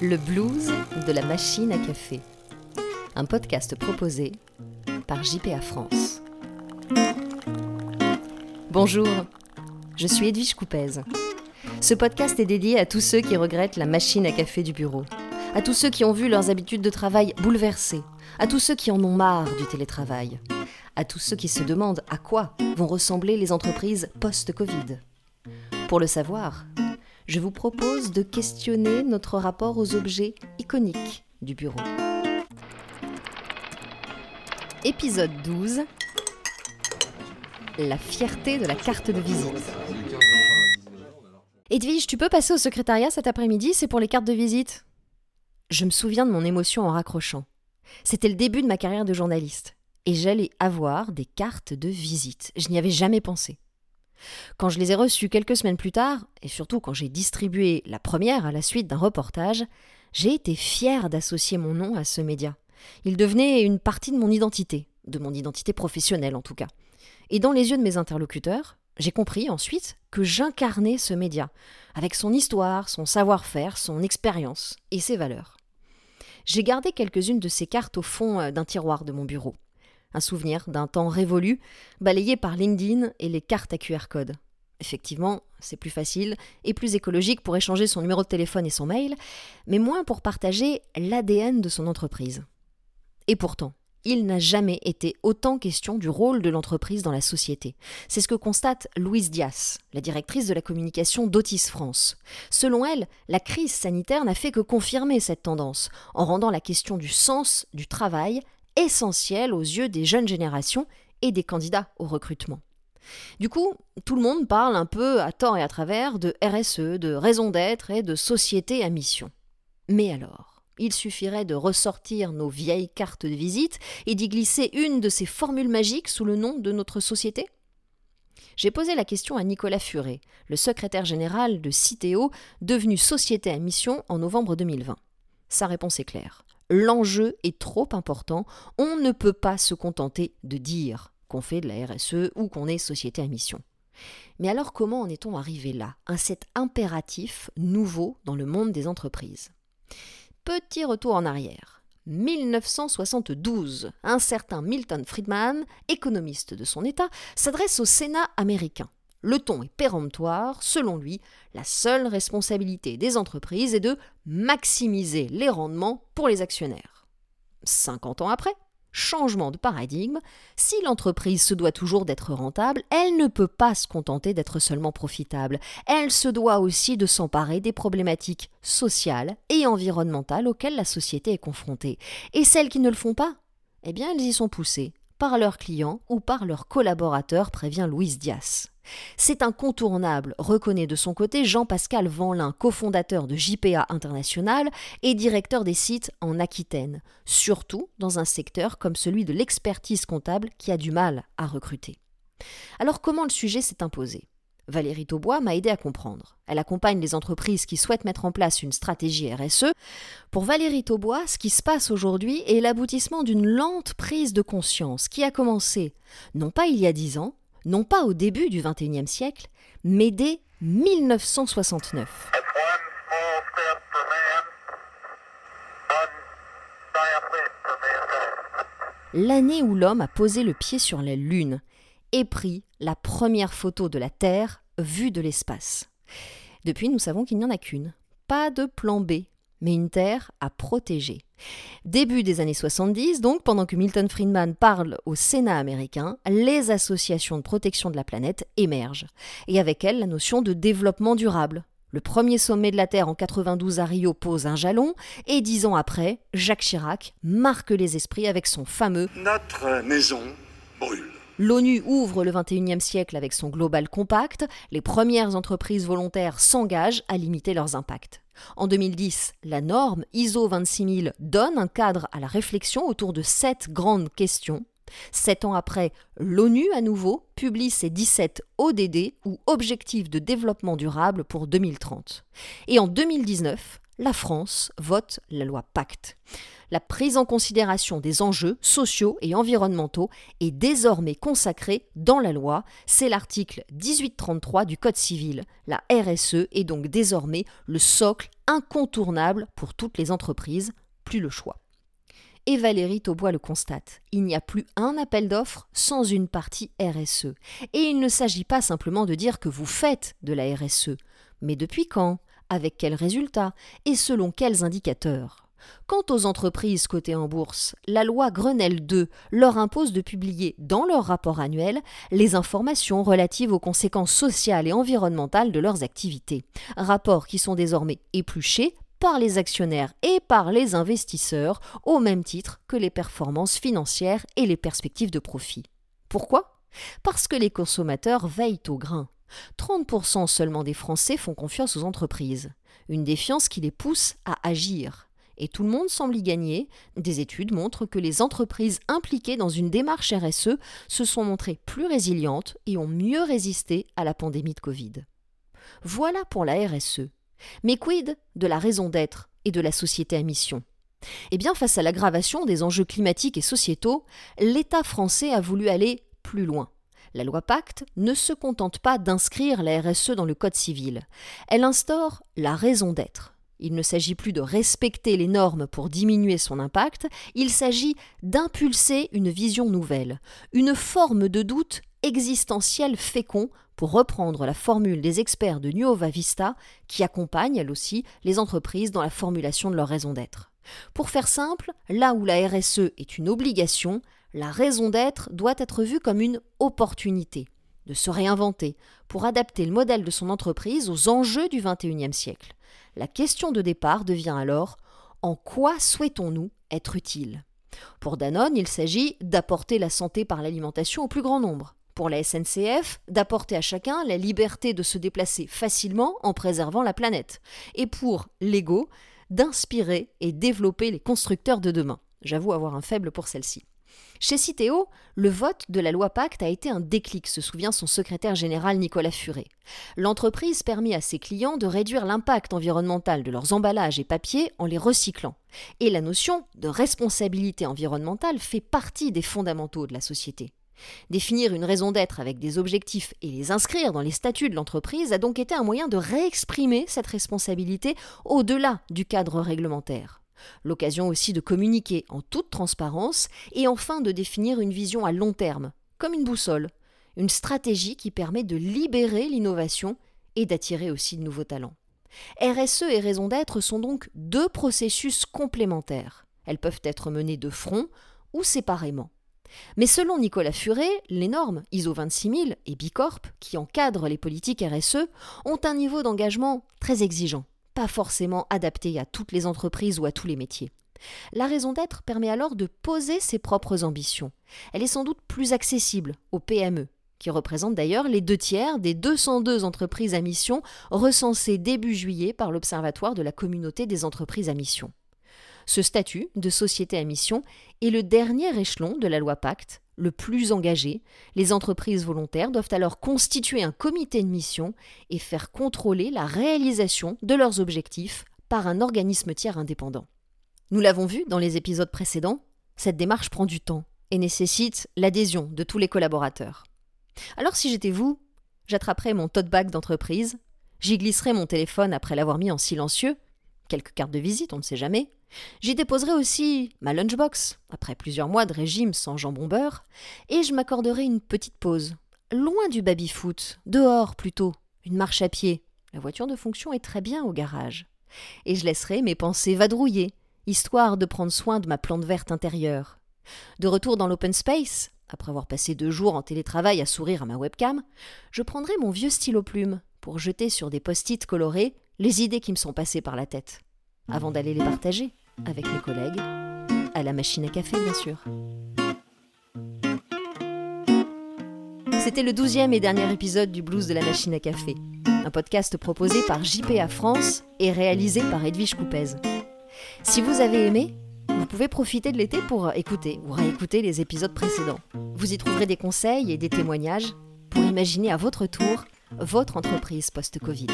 Le blues de la machine à café. Un podcast proposé par JPA France. Bonjour, je suis Edwige Coupez. Ce podcast est dédié à tous ceux qui regrettent la machine à café du bureau, à tous ceux qui ont vu leurs habitudes de travail bouleversées, à tous ceux qui en ont marre du télétravail, à tous ceux qui se demandent à quoi vont ressembler les entreprises post-Covid. Pour le savoir, je vous propose de questionner notre rapport aux objets iconiques du bureau. Épisode 12 La fierté de la carte de visite. Edwige, tu peux passer au secrétariat cet après-midi? C'est pour les cartes de visite Je me souviens de mon émotion en raccrochant. C'était le début de ma carrière de journaliste. Et j'allais avoir des cartes de visite. Je n'y avais jamais pensé. Quand je les ai reçues quelques semaines plus tard, et surtout quand j'ai distribué la première à la suite d'un reportage, j'ai été fière d'associer mon nom à ce média. Il devenait une partie de mon identité, de mon identité professionnelle en tout cas. Et dans les yeux de mes interlocuteurs, j'ai compris ensuite que j'incarnais ce média, avec son histoire, son savoir-faire, son expérience et ses valeurs. J'ai gardé quelques-unes de ces cartes au fond euh, d'un tiroir de mon bureau un souvenir d'un temps révolu, balayé par LinkedIn et les cartes à QR code. Effectivement, c'est plus facile et plus écologique pour échanger son numéro de téléphone et son mail, mais moins pour partager l'ADN de son entreprise. Et pourtant, il n'a jamais été autant question du rôle de l'entreprise dans la société. C'est ce que constate Louise Dias, la directrice de la communication d'Otis France. Selon elle, la crise sanitaire n'a fait que confirmer cette tendance, en rendant la question du sens du travail essentiel aux yeux des jeunes générations et des candidats au recrutement. Du coup, tout le monde parle un peu à tort et à travers de RSE, de raison d'être et de société à mission. Mais alors, il suffirait de ressortir nos vieilles cartes de visite et d'y glisser une de ces formules magiques sous le nom de notre société? J'ai posé la question à Nicolas Furet, le secrétaire général de Citeo, devenu Société à mission en novembre 2020. Sa réponse est claire l'enjeu est trop important, on ne peut pas se contenter de dire qu'on fait de la RSE ou qu'on est société à mission. Mais alors comment en est-on arrivé là, à cet impératif nouveau dans le monde des entreprises? Petit retour en arrière. 1972, un certain Milton Friedman, économiste de son État, s'adresse au Sénat américain. Le ton est péremptoire, selon lui, la seule responsabilité des entreprises est de maximiser les rendements pour les actionnaires. 50 ans après, changement de paradigme, si l'entreprise se doit toujours d'être rentable, elle ne peut pas se contenter d'être seulement profitable, elle se doit aussi de s'emparer des problématiques sociales et environnementales auxquelles la société est confrontée. Et celles qui ne le font pas, eh bien elles y sont poussées, par leurs clients ou par leurs collaborateurs, prévient Louise Dias. C'est incontournable, reconnaît de son côté Jean-Pascal Vanlin, cofondateur de JPA International et directeur des sites en Aquitaine, surtout dans un secteur comme celui de l'expertise comptable qui a du mal à recruter. Alors comment le sujet s'est imposé? Valérie Taubois m'a aidé à comprendre. Elle accompagne les entreprises qui souhaitent mettre en place une stratégie RSE. Pour Valérie Taubois, ce qui se passe aujourd'hui est l'aboutissement d'une lente prise de conscience qui a commencé, non pas il y a dix ans, non pas au début du XXIe siècle, mais dès 1969. L'année où l'homme a posé le pied sur la Lune et pris la première photo de la Terre vue de l'espace. Depuis, nous savons qu'il n'y en a qu'une. Pas de plan B, mais une terre à protéger. Début des années 70, donc, pendant que Milton Friedman parle au Sénat américain, les associations de protection de la planète émergent, et avec elles la notion de développement durable. Le premier sommet de la Terre en 92 à Rio pose un jalon, et dix ans après, Jacques Chirac marque les esprits avec son fameux Notre maison brûle. L'ONU ouvre le XXIe siècle avec son Global Compact, les premières entreprises volontaires s'engagent à limiter leurs impacts. En 2010, la norme ISO 26000 donne un cadre à la réflexion autour de sept grandes questions. Sept ans après, l'ONU à nouveau publie ses 17 ODD ou Objectifs de développement durable pour 2030. Et en 2019, la France vote la loi Pacte la prise en considération des enjeux sociaux et environnementaux est désormais consacrée dans la loi. C'est l'article 1833 du Code civil. La RSE est donc désormais le socle incontournable pour toutes les entreprises, plus le choix. Et Valérie Taubois le constate, il n'y a plus un appel d'offres sans une partie RSE. Et il ne s'agit pas simplement de dire que vous faites de la RSE, mais depuis quand, avec quels résultats et selon quels indicateurs. Quant aux entreprises cotées en bourse, la loi Grenelle 2 leur impose de publier dans leur rapport annuel les informations relatives aux conséquences sociales et environnementales de leurs activités, rapports qui sont désormais épluchés par les actionnaires et par les investisseurs au même titre que les performances financières et les perspectives de profit. Pourquoi? Parce que les consommateurs veillent au grain. 30% seulement des Français font confiance aux entreprises, une défiance qui les pousse à agir et tout le monde semble y gagner. Des études montrent que les entreprises impliquées dans une démarche RSE se sont montrées plus résilientes et ont mieux résisté à la pandémie de Covid. Voilà pour la RSE. Mais quid de la raison d'être et de la société à mission? Eh bien, face à l'aggravation des enjeux climatiques et sociétaux, l'État français a voulu aller plus loin. La loi Pacte ne se contente pas d'inscrire la RSE dans le Code civil. Elle instaure la raison d'être. Il ne s'agit plus de respecter les normes pour diminuer son impact, il s'agit d'impulser une vision nouvelle, une forme de doute existentiel fécond, pour reprendre la formule des experts de Nuova Vista, qui accompagnent, elle aussi, les entreprises dans la formulation de leur raison d'être. Pour faire simple, là où la RSE est une obligation, la raison d'être doit être vue comme une opportunité de se réinventer pour adapter le modèle de son entreprise aux enjeux du XXIe siècle. La question de départ devient alors en quoi souhaitons-nous être utiles Pour Danone, il s'agit d'apporter la santé par l'alimentation au plus grand nombre. Pour la SNCF, d'apporter à chacun la liberté de se déplacer facilement en préservant la planète. Et pour Lego, d'inspirer et développer les constructeurs de demain. J'avoue avoir un faible pour celle-ci. Chez Citeo, le vote de la loi Pacte a été un déclic, se souvient son secrétaire général Nicolas Furet. L'entreprise permet à ses clients de réduire l'impact environnemental de leurs emballages et papiers en les recyclant. Et la notion de responsabilité environnementale fait partie des fondamentaux de la société. Définir une raison d'être avec des objectifs et les inscrire dans les statuts de l'entreprise a donc été un moyen de réexprimer cette responsabilité au-delà du cadre réglementaire. L'occasion aussi de communiquer en toute transparence et enfin de définir une vision à long terme, comme une boussole, une stratégie qui permet de libérer l'innovation et d'attirer aussi de nouveaux talents. RSE et raison d'être sont donc deux processus complémentaires. Elles peuvent être menées de front ou séparément. Mais selon Nicolas Furet, les normes ISO 26000 et Bicorp, qui encadrent les politiques RSE, ont un niveau d'engagement très exigeant pas forcément adapté à toutes les entreprises ou à tous les métiers. La raison d'être permet alors de poser ses propres ambitions. Elle est sans doute plus accessible aux PME, qui représentent d'ailleurs les deux tiers des 202 entreprises à mission recensées début juillet par l'Observatoire de la communauté des entreprises à mission. Ce statut de société à mission est le dernier échelon de la loi Pacte le plus engagé, les entreprises volontaires doivent alors constituer un comité de mission et faire contrôler la réalisation de leurs objectifs par un organisme tiers indépendant. Nous l'avons vu dans les épisodes précédents, cette démarche prend du temps et nécessite l'adhésion de tous les collaborateurs. Alors si j'étais vous, j'attraperais mon tote bag d'entreprise, j'y glisserais mon téléphone après l'avoir mis en silencieux, quelques cartes de visite, on ne sait jamais, J'y déposerai aussi ma lunchbox, après plusieurs mois de régime sans jambon beurre, et je m'accorderai une petite pause, loin du baby-foot, dehors plutôt, une marche à pied. La voiture de fonction est très bien au garage. Et je laisserai mes pensées vadrouiller, histoire de prendre soin de ma plante verte intérieure. De retour dans l'open space, après avoir passé deux jours en télétravail à sourire à ma webcam, je prendrai mon vieux stylo plume pour jeter sur des post-it colorés les idées qui me sont passées par la tête avant d'aller les partager avec mes collègues, à la machine à café bien sûr. C'était le douzième et dernier épisode du Blues de la machine à café, un podcast proposé par JPA France et réalisé par Edwige Coupez. Si vous avez aimé, vous pouvez profiter de l'été pour écouter ou réécouter les épisodes précédents. Vous y trouverez des conseils et des témoignages pour imaginer à votre tour votre entreprise post-Covid.